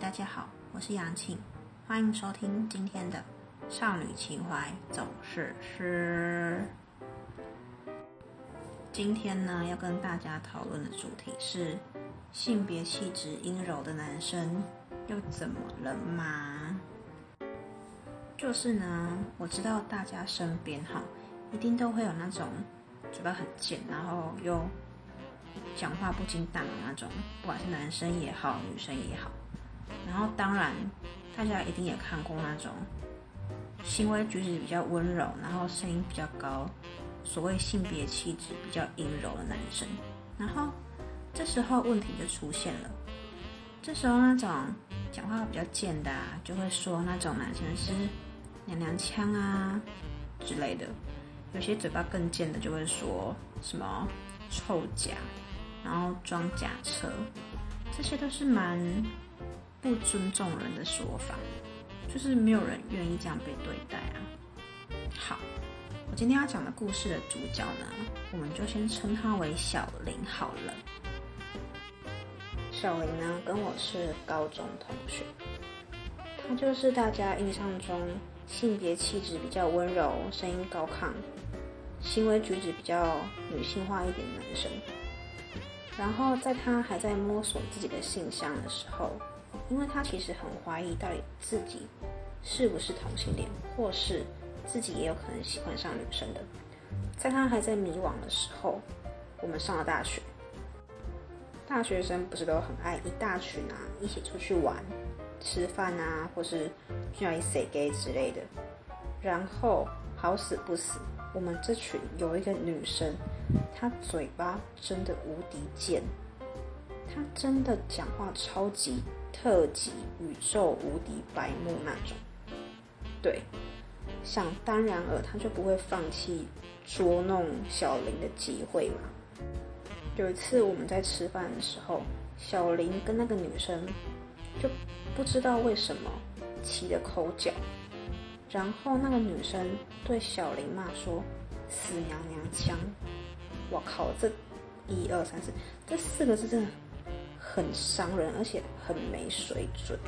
大家好，我是杨庆，欢迎收听今天的《少女情怀总是诗》。今天呢，要跟大家讨论的主题是性别气质阴柔的男生又怎么了吗？就是呢，我知道大家身边哈，一定都会有那种嘴巴很贱，然后又讲话不经大脑那种，不管是男生也好，女生也好。然后当然，大家一定也看过那种行为举止比较温柔，然后声音比较高，所谓性别气质比较阴柔的男生。然后这时候问题就出现了，这时候那种讲话比较贱的，就会说那种男生是娘娘腔啊之类的。有些嘴巴更贱的，就会说什么臭假，然后装甲车，这些都是蛮。不尊重人的说法，就是没有人愿意这样被对待啊。好，我今天要讲的故事的主角呢，我们就先称他为小林好了。小林呢，跟我是高中同学，他就是大家印象中性别气质比较温柔、声音高亢、行为举止比较女性化一点的男生。然后在他还在摸索自己的性向的时候。因为他其实很怀疑到底自己是不是同性恋，或是自己也有可能喜欢上女生的。在他还在迷惘的时候，我们上了大学。大学生不是都很爱一大群啊，一起出去玩、吃饭啊，或是去哪里 say gay 之类的。然后好死不死，我们这群有一个女生，她嘴巴真的无敌贱，她真的讲话超级。特级宇宙无敌白目那种，对，想当然尔，他就不会放弃捉弄小林的机会嘛。有一次我们在吃饭的时候，小林跟那个女生就不知道为什么起了口角，然后那个女生对小林骂说：“死娘娘腔！”我靠，这一二三四这四个字真的。很伤人，而且很没水准。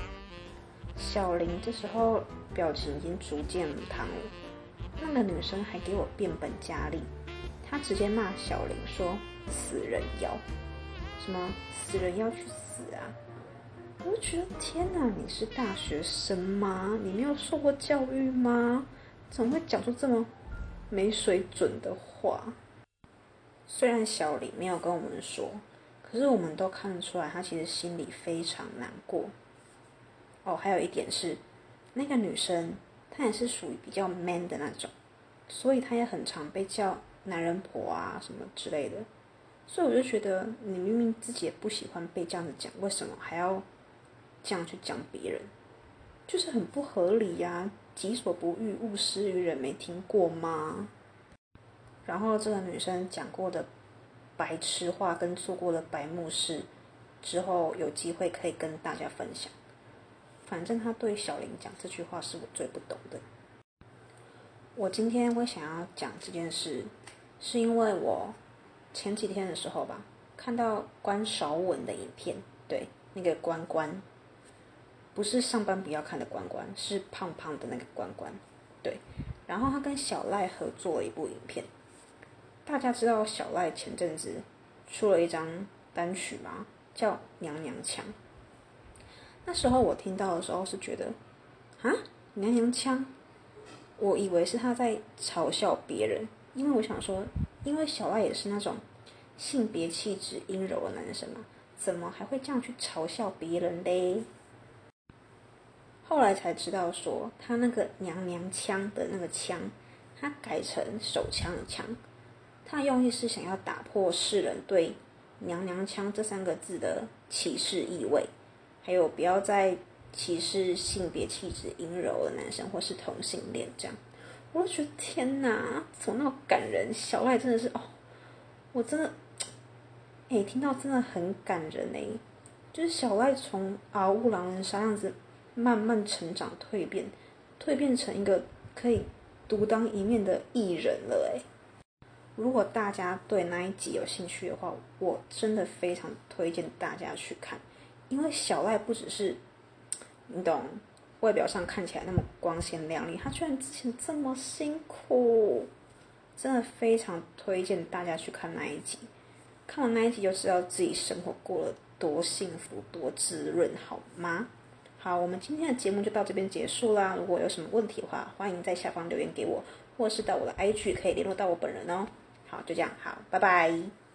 小林这时候表情已经逐渐烫了，那个女生还给我变本加厉，她直接骂小林说：“死人妖，什么死人妖去死啊！”我就觉得天哪，你是大学生吗？你没有受过教育吗？怎么会讲出这么没水准的话？虽然小林没有跟我们说。可是我们都看得出来，他其实心里非常难过。哦，还有一点是，那个女生她也是属于比较 man 的那种，所以她也很常被叫男人婆啊什么之类的。所以我就觉得，你明明自己也不喜欢被这样子讲，为什么还要这样去讲别人？就是很不合理呀！己所不欲，勿施于人，没听过吗？然后这个女生讲过的。白痴话跟做过的白目事，之后有机会可以跟大家分享。反正他对小林讲这句话是我最不懂的。我今天会想要讲这件事，是因为我前几天的时候吧，看到关少文的影片，对，那个关关，不是上班不要看的关关，是胖胖的那个关关，对。然后他跟小赖合作了一部影片。大家知道小赖前阵子出了一张单曲吗？叫《娘娘腔》。那时候我听到的时候是觉得，啊，娘娘腔，我以为是他在嘲笑别人，因为我想说，因为小赖也是那种性别气质阴柔的男生嘛，怎么还会这样去嘲笑别人嘞？后来才知道说，他那个娘娘腔的那个腔，他改成手枪的枪。他用意是想要打破世人对“娘娘腔”这三个字的歧视意味，还有不要再歧视性别气质阴柔的男生或是同性恋这样。我就觉得天哪，怎么那么感人？小赖真的是哦，我真的，哎，听到真的很感人哎。就是小赖从嗷呜狼人杀样子慢慢成长蜕变，蜕变成一个可以独当一面的艺人了哎。如果大家对那一集有兴趣的话，我真的非常推荐大家去看，因为小赖不只是你懂，外表上看起来那么光鲜亮丽，他居然之前这么辛苦，真的非常推荐大家去看那一集。看完那一集就知道自己生活过了多幸福、多滋润，好吗？好，我们今天的节目就到这边结束啦。如果有什么问题的话，欢迎在下方留言给我，或是到我的 IG 可以联络到我本人哦。好，就这样，好，拜拜。